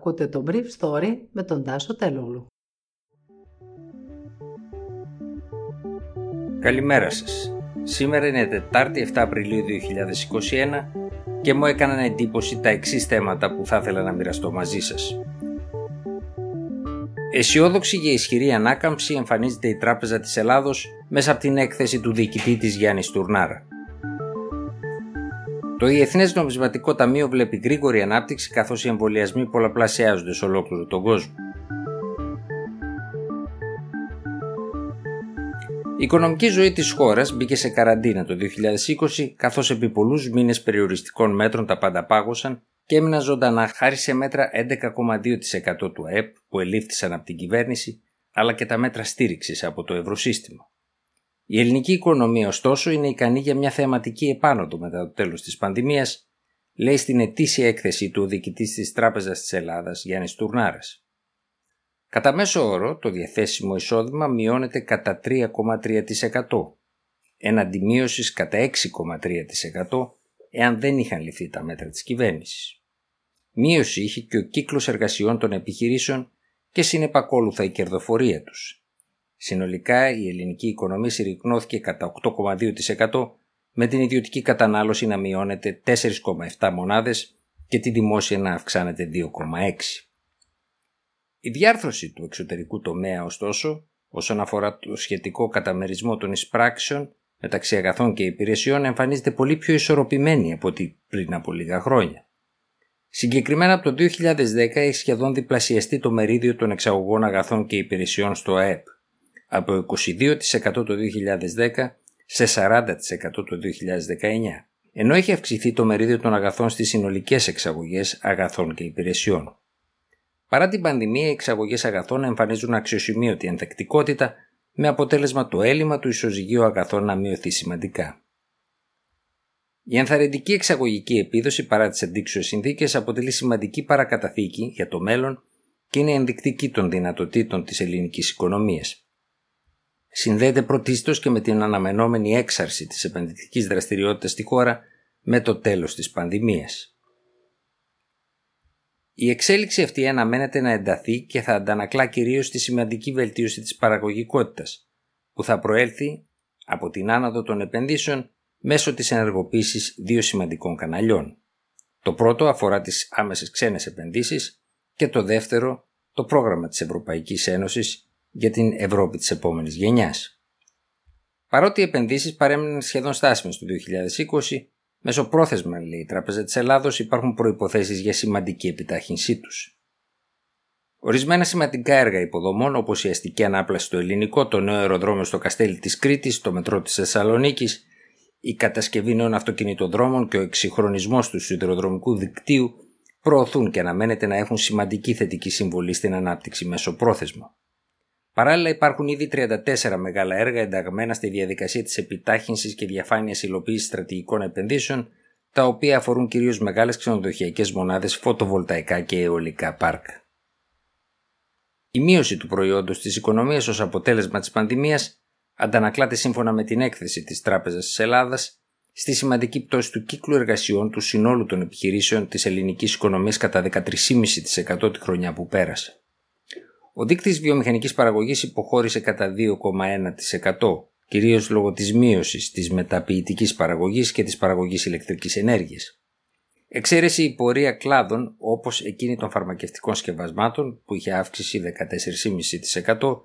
Ακούτε το Brief Story με τον Τάσο Τελούλου. Καλημέρα σας. Σήμερα είναι Τετάρτη 7 Απριλίου 2021 και μου έκαναν εντύπωση τα εξής θέματα που θα ήθελα να μοιραστώ μαζί σας. Αισιόδοξη για ισχυρή ανάκαμψη εμφανίζεται η Τράπεζα της Ελλάδος μέσα από την έκθεση του διοικητή της Γιάννης Τουρνάρα. Το Διεθνέ Νομισματικό Ταμείο βλέπει γρήγορη ανάπτυξη καθώς οι εμβολιασμοί πολλαπλασιάζονται σε ολόκληρο τον κόσμο. Η οικονομική ζωή της χώρας μπήκε σε καραντίνα το 2020 καθώς επί πολλούς μήνες περιοριστικών μέτρων τα πάντα πάγωσαν και έμειναν ζωντανά χάρη σε μέτρα 11,2% του ΑΕΠ που ελήφθησαν από την κυβέρνηση αλλά και τα μέτρα στήριξης από το ευρωσύστημα. Η ελληνική οικονομία, ωστόσο, είναι ικανή για μια θεματική επάνωδο μετά το τέλος της πανδημίας, λέει στην ετήσια έκθεση του διοικητής της Τράπεζας της Ελλάδας, Γιάννης Τουρνάρα. Κατά μέσο όρο, το διαθέσιμο εισόδημα μειώνεται κατά 3,3%, έναντι μείωσης κατά 6,3% εάν δεν είχαν ληφθεί τα μέτρα της κυβέρνησης. Μείωση είχε και ο κύκλος εργασιών των επιχειρήσεων και συνεπακόλουθα η κερδοφορία τους, Συνολικά η ελληνική οικονομία συρρυκνώθηκε κατά 8,2% με την ιδιωτική κατανάλωση να μειώνεται 4,7 μονάδες και τη δημόσια να αυξάνεται 2,6. Η διάρθρωση του εξωτερικού τομέα ωστόσο όσον αφορά το σχετικό καταμερισμό των εισπράξεων μεταξύ αγαθών και υπηρεσιών εμφανίζεται πολύ πιο ισορροπημένη από ό,τι πριν από λίγα χρόνια. Συγκεκριμένα από το 2010 έχει σχεδόν διπλασιαστεί το μερίδιο των εξαγωγών αγαθών και υπηρεσιών στο ΑΕΠ από 22% το 2010 σε 40% το 2019, ενώ έχει αυξηθεί το μερίδιο των αγαθών στις συνολικές εξαγωγές αγαθών και υπηρεσιών. Παρά την πανδημία, οι εξαγωγές αγαθών εμφανίζουν αξιοσημείωτη ενθεκτικότητα, με αποτέλεσμα το έλλειμμα του ισοζυγίου αγαθών να μειωθεί σημαντικά. Η ενθαρρυντική εξαγωγική επίδοση παρά τις αντίξωε συνθήκες αποτελεί σημαντική παρακαταθήκη για το μέλλον και είναι ενδεικτική των δυνατοτήτων της ελληνικής οικονομίας συνδέεται πρωτίστως και με την αναμενόμενη έξαρση της επενδυτικής δραστηριότητας στη χώρα με το τέλος της πανδημίας. Η εξέλιξη αυτή αναμένεται να ενταθεί και θα αντανακλά κυρίως τη σημαντική βελτίωση της παραγωγικότητας, που θα προέλθει από την άναδο των επενδύσεων μέσω της ενεργοποίησης δύο σημαντικών καναλιών. Το πρώτο αφορά τις άμεσες ξένες επενδύσεις και το δεύτερο το πρόγραμμα της Ευρωπαϊκής Ένωσης για την Ευρώπη της επόμενης γενιάς. Παρότι οι επενδύσεις παρέμειναν σχεδόν στάσιμες το 2020, μέσω πρόθεσμα, λέει η Τράπεζα της Ελλάδος, υπάρχουν προϋποθέσεις για σημαντική επιτάχυνσή τους. Ορισμένα σημαντικά έργα υποδομών, όπως η αστική ανάπλαση στο ελληνικό, το νέο αεροδρόμιο στο Καστέλι της Κρήτης, το μετρό της Θεσσαλονίκης, η κατασκευή νέων αυτοκινητοδρόμων και ο εξυγχρονισμός του σιδηροδρομικού δικτύου προωθούν και αναμένεται να έχουν σημαντική θετική συμβολή στην ανάπτυξη μέσω πρόθεσμα. Παράλληλα, υπάρχουν ήδη 34 μεγάλα έργα ενταγμένα στη διαδικασία της επιτάχυνσης και διαφάνειας υλοποίησης στρατηγικών επενδύσεων, τα οποία αφορούν κυρίως μεγάλες ξενοδοχειακές μονάδες, φωτοβολταϊκά και αιωλικά πάρκα. Η μείωση του προϊόντος της οικονομίας ως αποτέλεσμα της πανδημίας αντανακλάται σύμφωνα με την έκθεση της Τράπεζας της Ελλάδας στη σημαντική πτώση του κύκλου εργασιών του συνόλου των επιχειρήσεων της ελληνικής οικονομίας κατά 13,5% τη χρονιά που πέρασε. Ο δείκτης βιομηχανικής παραγωγής υποχώρησε κατά 2,1% κυρίως λόγω της μείωσης της μεταποιητικής παραγωγής και της παραγωγής ηλεκτρικής ενέργειας. Εξαίρεση η πορεία κλάδων όπως εκείνη των φαρμακευτικών σκευασμάτων που είχε αύξηση 14,5%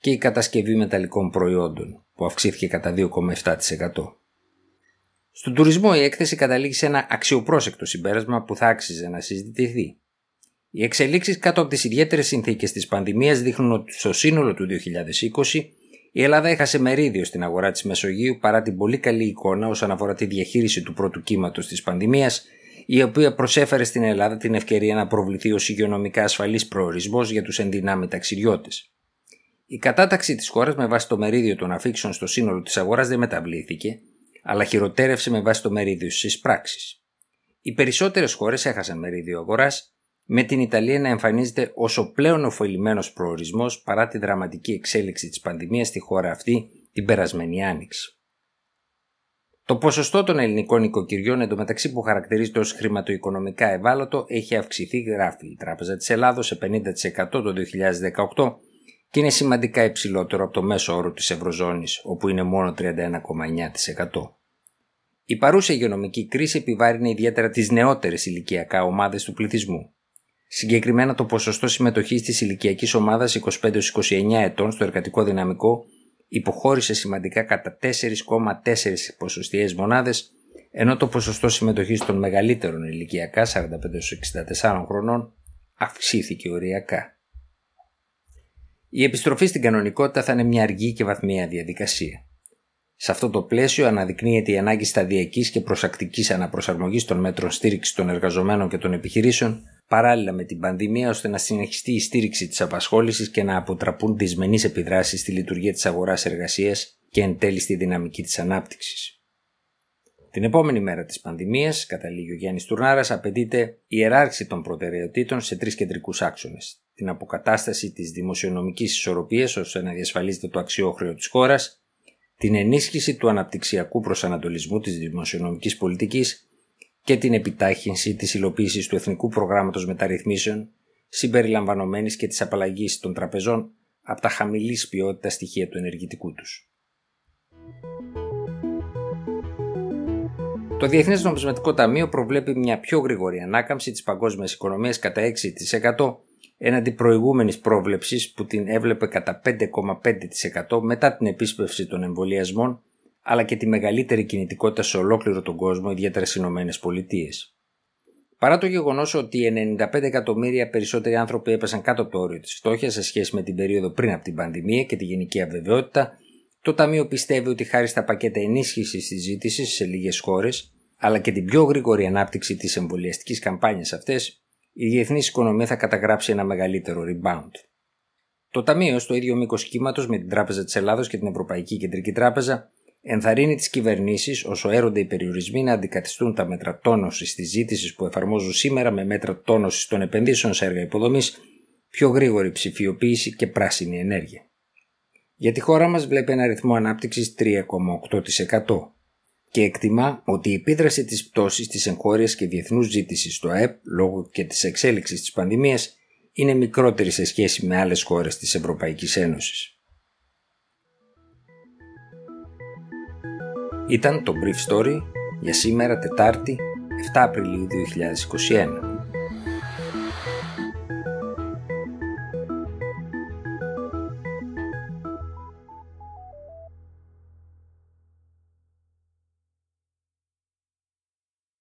και η κατασκευή μεταλλικών προϊόντων που αυξήθηκε κατά 2,7%. Στον τουρισμό η έκθεση καταλήγει σε ένα αξιοπρόσεκτο συμπέρασμα που θα άξιζε να συζητηθεί. Οι εξελίξεις κάτω από τις ιδιαίτερες συνθήκες της πανδημίας δείχνουν ότι στο σύνολο του 2020 η Ελλάδα έχασε μερίδιο στην αγορά της Μεσογείου παρά την πολύ καλή εικόνα όσον αφορά τη διαχείριση του πρώτου κύματος της πανδημίας, η οποία προσέφερε στην Ελλάδα την ευκαιρία να προβληθεί ως υγειονομικά ασφαλής προορισμός για τους ενδυνάμει ταξιδιώτες. Η κατάταξη της χώρας με βάση το μερίδιο των αφήξεων στο σύνολο της αγοράς δεν μεταβλήθηκε, αλλά χειροτέρευσε με βάση το μερίδιο στις πράξεις. Οι περισσότερες χώρες έχασαν μερίδιο αγοράς, με την Ιταλία να εμφανίζεται ως ο πλέον ωφελημένος προορισμός παρά τη δραματική εξέλιξη της πανδημίας στη χώρα αυτή την περασμένη άνοιξη. Το ποσοστό των ελληνικών οικοκυριών εντωμεταξύ που χαρακτηρίζεται ως χρηματοοικονομικά ευάλωτο έχει αυξηθεί, γράφει η Τράπεζα της Ελλάδος σε 50% το 2018 και είναι σημαντικά υψηλότερο από το μέσο όρο της Ευρωζώνης όπου είναι μόνο 31,9%. Η παρούσα υγειονομική κρίση επιβάρυνε ιδιαίτερα τις νεότερες ηλικιακά ομάδες του πληθυσμού. Συγκεκριμένα το ποσοστό συμμετοχής της ηλικιακής ομάδας 25-29 ετών στο εργατικό δυναμικό υποχώρησε σημαντικά κατά 4,4 ποσοστιαίες μονάδες, ενώ το ποσοστό συμμετοχής των μεγαλύτερων ηλικιακά 45-64 χρονών αυξήθηκε οριακά. Η επιστροφή στην κανονικότητα θα είναι μια αργή και βαθμία διαδικασία. Σε αυτό το πλαίσιο αναδεικνύεται η ανάγκη σταδιακής και προσακτικής αναπροσαρμογής των μέτρων στήριξης των εργαζομένων και των επιχειρήσεων, παράλληλα με την πανδημία, ώστε να συνεχιστεί η στήριξη της απασχόλησης και να αποτραπούν δυσμενείς επιδράσεις στη λειτουργία της αγοράς εργασίας και εν τέλει στη δυναμική της ανάπτυξης. Την επόμενη μέρα της πανδημίας, καταλήγει ο Γιάννης Τουρνάρας, απαιτείται η ιεράρχηση των προτεραιοτήτων σε τρεις κεντρικούς άξονες. Την αποκατάσταση της δημοσιονομικής ισορροπίας ώστε να διασφαλίζεται το αξιόχρεο της χώρας, την ενίσχυση του αναπτυξιακού προσανατολισμού της δημοσιονομικής πολιτικής και την επιτάχυνση της υλοποίησης του Εθνικού Προγράμματος Μεταρρυθμίσεων συμπεριλαμβανομένης και της απαλλαγής των τραπεζών από τα χαμηλής ποιότητας στοιχεία του ενεργητικού τους. Το Διεθνές Νομισματικό Ταμείο προβλέπει μια πιο γρήγορη ανάκαμψη της παγκόσμιας οικονομίας κατά 6% έναντι προηγούμενης πρόβλεψης που την έβλεπε κατά 5,5% μετά την επίσπευση των εμβολιασμών αλλά και τη μεγαλύτερη κινητικότητα σε ολόκληρο τον κόσμο, ιδιαίτερα στις Ηνωμένες Πολιτείες. Παρά το γεγονός ότι 95 εκατομμύρια περισσότεροι άνθρωποι έπεσαν κάτω από το όριο της φτώχειας σε σχέση με την περίοδο πριν από την πανδημία και τη γενική αβεβαιότητα, το Ταμείο πιστεύει ότι χάρη στα πακέτα ενίσχυσης της ζήτηση σε λίγες χώρες, αλλά και την πιο γρήγορη ανάπτυξη της εμβολιαστικής καμπάνιας αυτές, η διεθνής οικονομία θα καταγράψει ένα μεγαλύτερο rebound. Το Ταμείο, στο ίδιο μήκος κύματος με την Τράπεζα της Ελλάδος και την Ευρωπαϊκή Κεντρική Τράπεζα, ενθαρρύνει τις κυβερνήσεις όσο έρονται οι περιορισμοί να αντικαθιστούν τα μέτρα τόνωσης της ζήτησης που εφαρμόζουν σήμερα με μέτρα τόνωσης των επενδύσεων σε έργα υποδομής, πιο γρήγορη ψηφιοποίηση και πράσινη ενέργεια. Για τη χώρα μας βλέπει ένα ρυθμό ανάπτυξης 3,8% και εκτιμά ότι η επίδραση της πτώσης της εγχώριας και διεθνούς ζήτησης στο ΑΕΠ λόγω και της εξέλιξης της πανδημίας είναι μικρότερη σε σχέση με άλλες χώρες της Ευρωπαϊκής Ένωσης. Ήταν το Brief Story για σήμερα Τετάρτη 7 Απριλίου 2021.